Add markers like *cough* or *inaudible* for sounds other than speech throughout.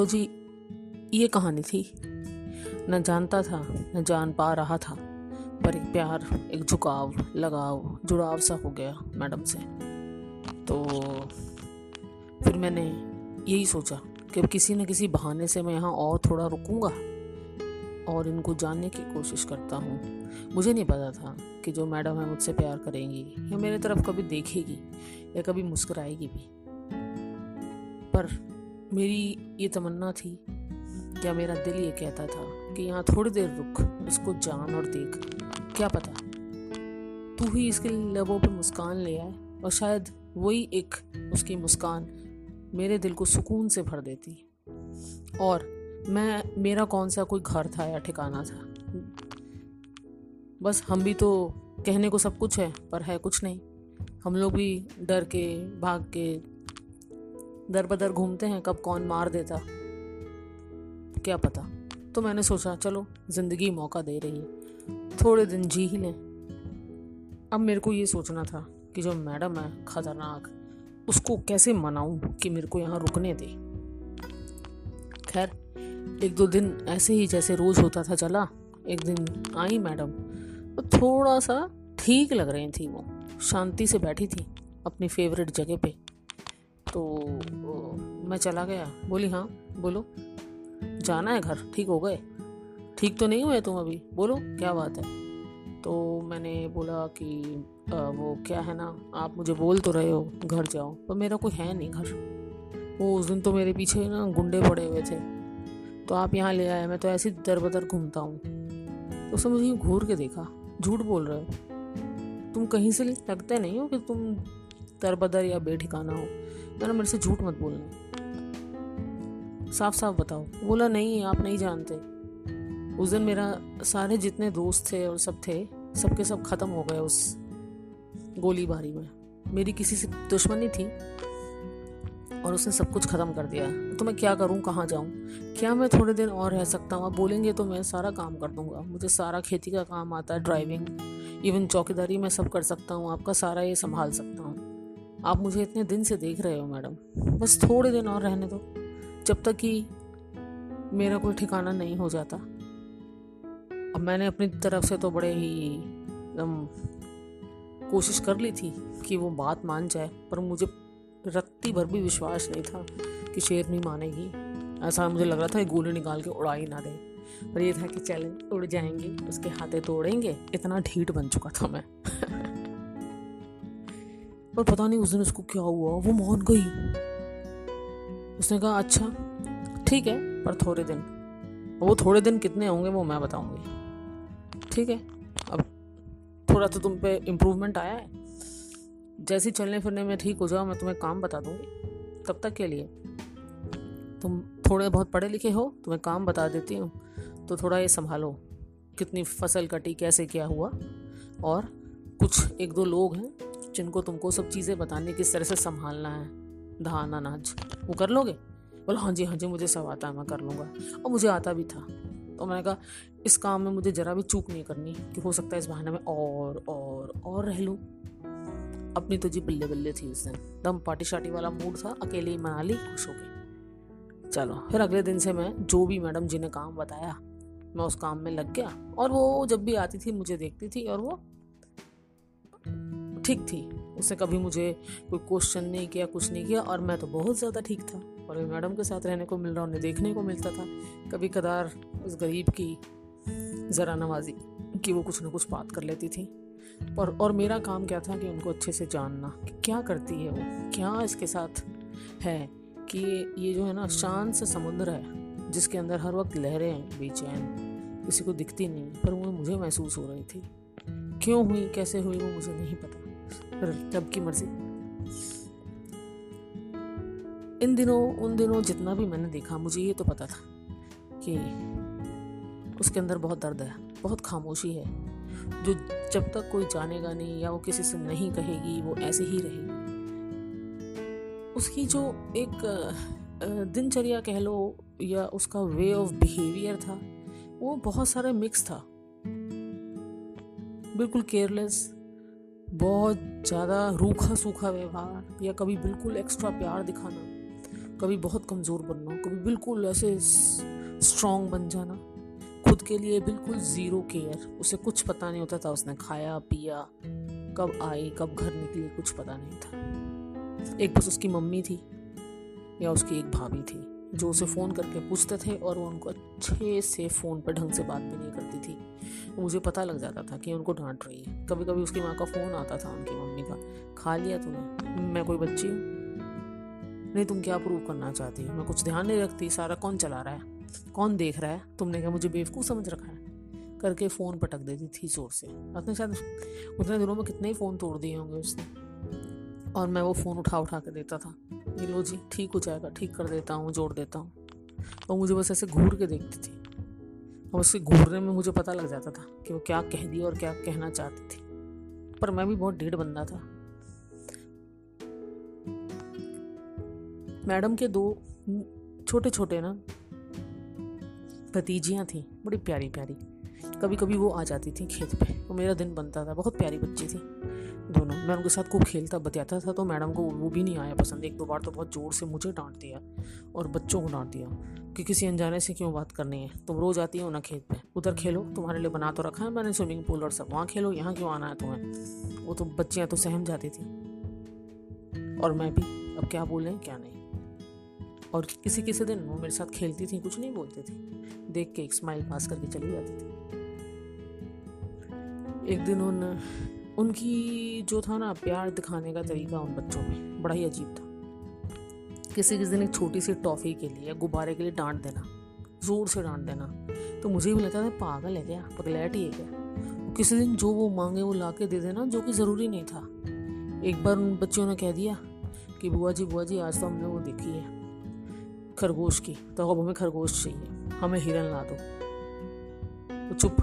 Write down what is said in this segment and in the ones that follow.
तो जी, ये कहानी थी। न जानता था, न जान पा रहा था, पर एक प्यार, एक झुकाव, लगाव, जुड़ाव सा हो गया मैडम से। तो फिर मैंने यही सोचा कि किसी न किसी बहाने से मैं यहाँ और थोड़ा रुकूँगा और इनको जानने की कोशिश करता हूँ। मुझे नहीं पता था कि जो मैडम है मुझसे प्यार करेंगी या मेरे तरफ़ कभी देखेगी या कभी मुस्कुराएगी भी। पर मेरी ये तमन्ना थी, क्या मेरा दिल ये कहता था कि यहाँ थोड़ी देर रुक इसको जान और देख। क्या पता? तू ही इसके लबों पर मुस्कान ले आए, और शायद वही एक उसकी मुस्कान मेरे दिल को सुकून से भर देती। और मैं, मेरा कौन सा कोई घर था या ठिकाना था? बस हम भी तो कहने को सब कुछ है, पर है कुछ नहीं। हम लोग भी डर के, भाग के दर बदर घूमते हैं, कब कौन मार देता? क्या पता? तो मैंने सोचा, चलो, ज़िंदगी मौका दे रही है। थोड़े दिन जी ही लें। अब मेरे को ये सोचना था कि जो मैडम है, खतरनाक, उसको कैसे मनाऊं कि मेरे को यहाँ रुकने दे? खैर, एक दो दिन ऐसे ही जैसे रोज होता था चला, एक दिन आई मैडम तो थोड़ा सा ठीक लग रही थी वो। शांति से बैठी थी, अपनी फेवरेट जगह पे। तो मैं चला गया। बोली हाँ बोलो। जाना है घर ठीक हो गए? ठीक तो नहीं हुए तुम अभी? बोलो क्या बात है? तो मैंने बोला कि आ, वो क्या है ना आप मुझे बोल तो रहे हो घर जाओ। पर मेरा कोई है नहीं घर। वो उस दिन तो मेरे पीछे ना गुंडे पड़े हुए थे। तो आप यहाँ ले आए मैं तो ऐसे दर बदर घूमता हूँ। तो उसने मुझे घूर के देखा। झूठ बोल रहे हो? तुम कहीं से लगते नहीं हो कि तुम दर बदर या बेठिकाना हो? मैंने मेरे से झूठ मत बोलना। साफ़ साफ़ बताओ। बोला नहीं, आप नहीं जानते। उस दिन मेरा सारे जितने दोस्त थे और सब थे, सबके सब खत्म हो गए उस गोलीबारी में। मेरी किसी से दुश्मनी थी और उसने सब कुछ ख़त्म कर दिया। तो मैं क्या करूँ, कहाँ जाऊँ? क्या मैं थोड़े दिन और रह सकता हूँ? आप बोलेंगे तो मैं सारा काम कर दूँगा। मुझे सारा खेती का काम आता है ड्राइविंग इवन चौकीदारी मैं सब कर सकता हूँ, आपका सारा ये संभाल सकता हूँ। आप मुझे इतने दिन से देख रहे हो, मैडम। बस थोड़े दिन और रहने दो, जब तक कि मेरा कोई ठिकाना नहीं हो जाता। अब मैंने अपनी तरफ़ से तो बड़े ही एकदम कोशिश कर ली थी कि वो बात मान जाए, पर मुझे रत्ती भर भी विश्वास नहीं था कि शेर नहीं मानेगी। ऐसा मुझे लग रहा था गोली निकाल के उड़ा ही ना दे। पर ये था कि चैलेंज उड़ जाएँगे, उसके हाथे तोड़ेंगे, इतना ढीठ बन चुका था मैं। *laughs* पर पता नहीं उस दिन उसको क्या हुआ। वो मान गई। उसने कहा अच्छा ठीक है, पर थोड़े दिन। वो थोड़े दिन कितने होंगे वो मैं बताऊँगी। ठीक है, अब थोड़ा तो तुम पे इम्प्रूवमेंट आया है। जैसे चलने फिरने में ठीक हो जाओ, मैं तुम्हें काम बता दूँगी। तब तक के लिए। तुम थोड़े बहुत पढ़े लिखे हो, तुम्हें काम बता देती हूँ। तो थोड़ा ये संभालो, कितनी फ़सल कटी, कैसे क्या हुआ। और कुछ एक दो लोग हैं जिनको तुमको सब चीज़ें बताने किस तरह से संभालना है। धान, अनाज, वो कर लोगे? बोला हाँ जी हाँ जी, मुझे सब आता है, मैं कर लूँगा। और मुझे आता भी था। तो मैंने कहा, इस काम में मुझे ज़रा भी चूक नहीं करनी कि हो सकता है इस बहाने में और और और रह लूँ। अपनी तो जी बल्ले बल्ले थी उस दिन। दम पार्टी शार्टी वाला मूड था, अकेले ही मना ली खुश हो गई। चलो, फिर अगले दिन से मैं, जो भी मैडम जी ने काम बताया, मैं उस काम में लग गया। और वो जब भी आती थी, मुझे देखती थी और वो ठीक थी। उसने कभी मुझे कोई क्वेश्चन नहीं किया, कुछ नहीं किया और मैं तो बहुत ज़्यादा ठीक था। और मैडम के साथ रहने को मिल रहा, उन्हें देखने को मिलता था। कभी कदार उस गरीब की ज़रा नवाजी कि वो कुछ ना कुछ बात कर लेती थी। और और मेरा काम क्या था कि उनको अच्छे से जानना कि क्या करती है वो, क्या इसके साथ है कि ये जो है ना, शांत से समुद्र है, जिसके अंदर हर वक्त लहरें हैं, बेचैन, किसी को दिखती नहीं, पर वो मुझे महसूस हो रही थी। क्यों हुई, कैसे हुई, वो मुझे नहीं पता। रब की मर्ज़ी। इन दिनों, उन दिनों जितना भी मैंने देखा, मुझे ये तो पता था कि उसके अंदर बहुत दर्द है, बहुत खामोशी है। जो जब तक कोई जानेगा नहीं या वो किसी से नहीं कहेगी, वो ऐसे ही रहेगी। उसकी जो एक दिनचर्या कह लो या उसका वे ऑफ़ बिहेवियर था, वो बहुत सारे मिक्स था। बिल्कुल केयरलेस बहुत ज़्यादा रूखा सूखा व्यवहार या कभी बिल्कुल एक्स्ट्रा प्यार दिखाना, कभी बहुत कमज़ोर बनना, कभी बिल्कुल ऐसे स्ट्रांग बन जाना, खुद के लिए बिल्कुल ज़ीरो केयर उसे कुछ पता नहीं होता था, उसने खाया, पिया, कब आई, कब घर निकली, कुछ पता नहीं था। एक बस उसकी मम्मी थी या उसकी एक भाभी थी। जो उसे फ़ोन करके पूछते थे और वो उनको अच्छे से फ़ोन पर ढंग से बात भी नहीं करती थी। मुझे पता लग जाता था कि उनको डांट रही है। कभी कभी उसकी माँ का फ़ोन आता था उनकी मम्मी का। खा लिया तूने? मैं कोई बच्ची हूँ? नहीं, तुम क्या प्रूव करना चाहती हो? मैं कुछ ध्यान नहीं रखती। सारा कौन चला रहा है? कौन देख रहा है? तुमने क्या मुझे बेवकूफ़ समझ रखा है? करके फ़ोन पटक देती थी ज़ोर से। अपने शायद उतने दिनों में कितने ही फ़ोन तोड़ दिए होंगे उसने। और मैं वो फ़ोन उठा उठा के देता था। ये लो जी, ठीक हो जाएगा, ठीक कर देता हूँ, जोड़ देता हूँ। और मुझे बस ऐसे घूर के देखती थी। और उसके घूरने में मुझे पता लग जाता था कि वो क्या कह दिया और क्या कहना चाहती थी। पर मैं भी बहुत डेढ़ बंदा था। मैडम के दो छोटे छोटे ना, भतीजियाँ थी, बड़ी प्यारी प्यारी कभी कभी वो आ जाती थी खेत पे। तो मेरा दिन बनता था। बहुत प्यारी बच्ची थी। दोनों। मैं उनके साथ खूब खेलता, बतियाता था तो मैडम को वो भी नहीं आया पसंद। एक दो बार तो बहुत ज़ोर से मुझे डांट दिया और बच्चों को डांट दिया कि किसी अनजाने से क्यों बात करनी है? तुम रोज़ आती हो ना खेत पे। उधर खेलो, तुम्हारे लिए बना तो रखा है मैंने, स्विमिंग पूल और सब। वहाँ खेलो, यहाँ क्यों आना है तुम्हें? वो तो बच्चियाँ तो सहम जाती थी। और मैं भी। अब क्या बोलें, क्या नहीं। और किसी किसी दिन वो मेरे साथ खेलती थी, कुछ नहीं बोलती थी। देख के एक स्माइल पास करके चली जाती थी। एक दिन उन, उनकी जो था ना, प्यार दिखाने का तरीका उन बच्चों में, बड़ा ही अजीब था। किसी किसी दिन एक छोटी सी टॉफ़ी के लिए, गुब्बारे के लिए डांट देना, ज़ोर से डांट देना। तो मुझे भी लगता था, पागल है क्या? पगलैट ही है क्या? किसी दिन जो वो मांगे वो ला के दे देना, जो कि ज़रूरी नहीं था। एक बार उन बच्चों ने कह दिया कि, बुआ जी बुआ जी, आज तो हमने वो देखी है। खरगोश की तो अब हमें खरगोश चाहिए। हमें हिरन ला दो। तो चुप।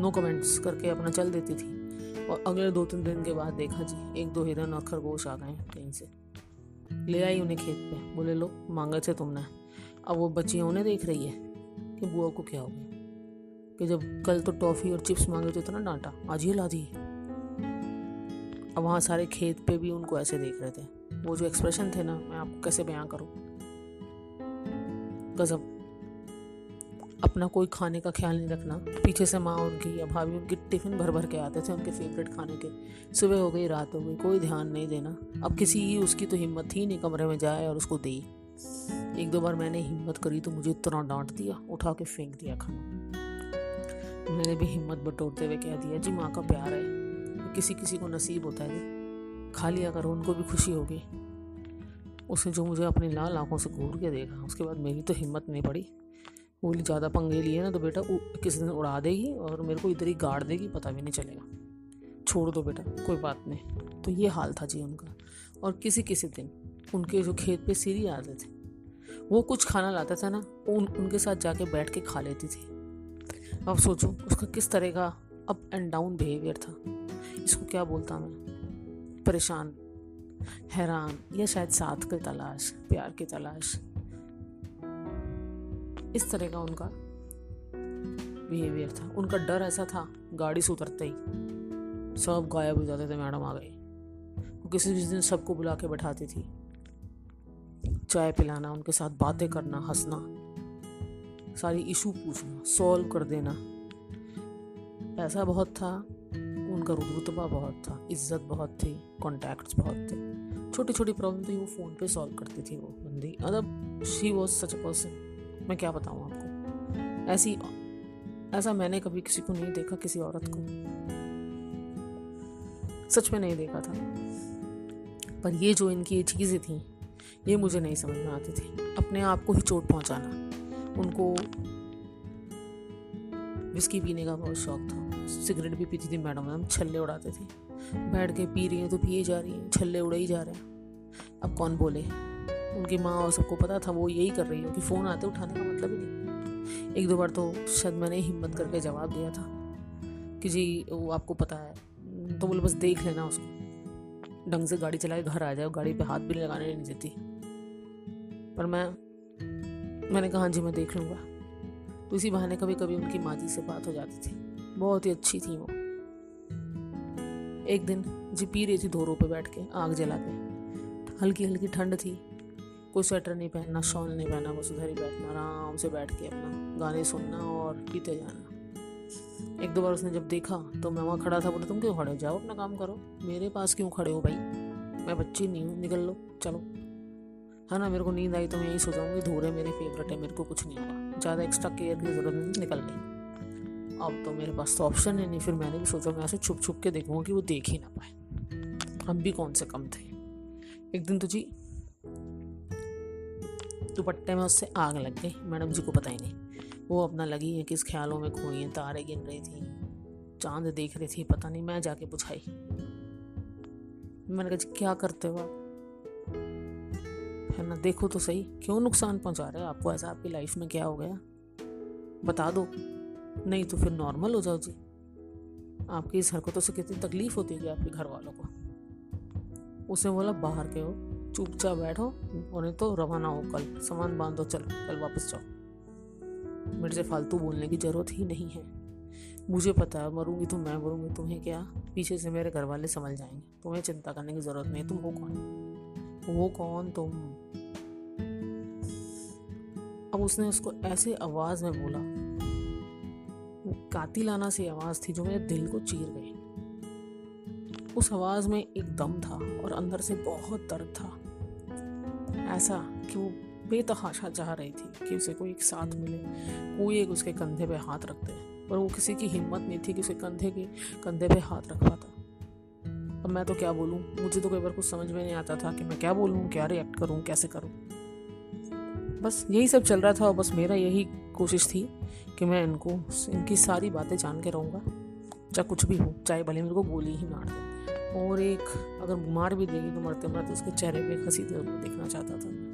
नो कमेंट्स करके अपना चल देती थी। और अगले दो तीन दिन के बाद देखा जी, एक दो हिरन और खरगोश आ गए कहीं से। ले आई उन्हें खेत पे। बोले, लो, मांगे थे तुमने। अब वो बच्चियाँ उन्हें देख रही है कि बुआ को क्या हो गया? कि जब कल तो टॉफ़ी और चिप्स मांगे तो इतना डांटा, आज ये ला दी अब वहाँ सारे खेत पे भी उनको ऐसे देख रहे थे। वो जो एक्सप्रेशन थे ना, मैं आपको कैसे बयां करूँ? गज़ब। अपना कोई खाने का ख्याल नहीं रखना। पीछे से माँ उनकी या भाभी उनकी टिफ़िन भर भर के आते थे उनके फेवरेट खाने के। सुबह हो गई, रात हो गई, कोई ध्यान नहीं देना। अब किसी की उसकी तो हिम्मत थी नहीं कमरे में जाए और उसको दे। एक दो बार मैंने हिम्मत करी तो मुझे इतना डांट दिया, उठा के फेंक दिया खाना। मैंने भी हिम्मत बटोरते हुए कह दिया, जी माँ का प्यार है। किसी किसी को नसीब होता है खा लिया करो, उनको भी खुशी होगी। उसने जो मुझे अपनी लाल आँखों से घूर के देखा, उसके बाद मेरी तो हिम्मत नहीं पड़ी। बोली ज़्यादा पंगे लिए ना तो बेटा किसी दिन उड़ा देगी और मेरे को इधर ही गाड़ देगी, पता भी नहीं चलेगा। छोड़ दो बेटा, कोई बात नहीं। तो ये हाल था जी उनका। और किसी किसी दिन उनके जो खेत पे सीरी आते थे, वो कुछ खाना लाता था ना, उन, उनके साथ जाके बैठ के खा लेती थी। अब सोचो, उसका किस तरह का अप एंड डाउन बिहेवियर था। इसको क्या बोलता मैं? परेशान। हैरान, या शायद साथ की तलाश, प्यार की तलाश। इस तरह का उनका बिहेवियर था। उनका डर ऐसा था, गाड़ी से उतरते ही। सब गायब हो जाते थे, मैडम आ गई। वो किसी भी दिन सबको बुला के बैठाती थी। चाय पिलाना, उनके साथ बातें करना, हंसना, सारी इशू पूछना सॉल्व कर देना। पैसा बहुत था, उनका रुतबा बहुत था, इज़्ज़त बहुत थी कॉन्टैक्ट्स बहुत थे। छोटी छोटी प्रॉब्लम थी वो फ़ोन पे सॉल्व करती थी वो बंदी। मतलब she was such a person मैं क्या बताऊँ आपको? ऐसी, ऐसा मैंने कभी किसी को नहीं देखा, किसी औरत को। सच में नहीं देखा था। पर ये जो इनकी ये चीज़ें थी, ये मुझे नहीं समझ में आती थी। अपने आप को ही चोट पहुंचाना। उनको विस्की पीने का बहुत शौक था। सिगरेट भी पीती थी मैडम, हम छल्ले उड़ाते थे। बैठ के पी रही हैं तो पिए जा रही हैं, छल्ले उड़े ही जा रहे हैं। अब कौन बोले? उनकी माँ और सबको पता था, वो यही कर रही है कि फ़ोन आते उठाने का मतलब ही नहीं। एक दो बार तो शायद मैंने हिम्मत करके जवाब दिया था कि जी, वो आपको पता है। तो बोले, बस देख लेना उसको। ढंग से गाड़ी चलाए, घर आ जाए गाड़ी पे हाथ भी लगाने नहीं देती। पर मैं, मैंने कहा हाँ जी, मैं देख लूँगा। तो इसी बहाने कभी कभी उनकी माँ जी से बात हो जाती थी। बहुत ही अच्छी थी वो। एक दिन जी पी रही थी धोरों पे बैठ के आग जला के। हल्की हल्की ठंड थी। कोई स्वेटर नहीं पहनना, शॉल नहीं पहनना, बस उधर ही बैठना, आराम से बैठ के अपना गाने सुनना और पीते जाना। एक दो बार उसने जब देखा तो मैं वहाँ खड़ा था, बोले, तुम क्यों खड़े हो? जाओ अपना काम करो। मेरे पास क्यों खड़े हो भाई? मैं बच्ची नहीं हूँ, निकल लो, चलो। है ना, मेरे को नींद आई तो मैं यही सोचाऊँगी धूरे मेरे फेवरेट है, मेरे को कुछ नहीं होगा। ज़्यादा एक्स्ट्रा केयर की ज़रूरत नहीं, निकल गई। अब तो मेरे पास तो ऑप्शन ही नहीं, फिर मैंने भी सोचा मैं ऐसे छुप छुप के देखूँगा कि वो देख ही ना पाए। हम भी कौन से कम थे? एक दिन तो जी दुपट्टे में उससे आग लग गई। मैडम जी को पता ही नहीं। वो अपना लगी है किस ख्यालों में खोई हैं, तारे गिन रही थी, चाँद देख रही थी, पता नहीं मैं जाके बुझाई। मैंने कहा, जी, क्या करते हो आप? है ना देखो तो सही, क्यों नुकसान पहुँचा रहे हो? आपको ऐसा आपकी लाइफ में क्या हो गया? बता दो। नहीं तो फिर नॉर्मल हो जाओ जी आपकी इस हरकतों से कितनी तकलीफ़ होती है आपके घर वालों को। उसने बोला, बाहर के हो, चुपचाप बैठो और तो रवाना हो कल। सामान बांधो, चलो, कल वापस जाओ। मेरे से फालतू बोलने की ज़रूरत ही नहीं है। मुझे पता है, मरूँगी तो मैं मरूँगी, तुम्हें क्या पीछे से मेरे घर वाले समझ जाएँगे? तुम्हें चिंता करने की ज़रूरत नहीं तुम हो कौन? वो कौन तुम? अब उसने उसको ऐसे आवाज़ में बोला कातिलाना सी आवाज़ थी जो मेरे दिल को चीर गई। उस आवाज़ में एक दम था और अंदर से बहुत दर्द था। ऐसा कि वो बेतहाशा चाह रही थी कि उसे कोई एक साथ मिले, कोई एक उसके कंधे पे हाथ रख दे, पर वो किसी की हिम्मत नहीं थी कि उसे कंधे के कंधे पे हाथ रख पाता। अब मैं तो क्या बोलूँ? मुझे तो कई बार कुछ समझ में नहीं आता था कि मैं क्या बोलूँ, क्या रिएक्ट करूँ, कैसे करूँ। बस यही सब चल रहा था और बस मेरा यही कोशिश थी कि मैं इनको, इनकी सारी बातें जान के रहूँगा। चाहे कुछ भी हो, चाहे भले मेरे को गोली ही मार दे। और एक अगर मार भी देगी तो मरते मरते उसके चेहरे पे हँसी देखना चाहता था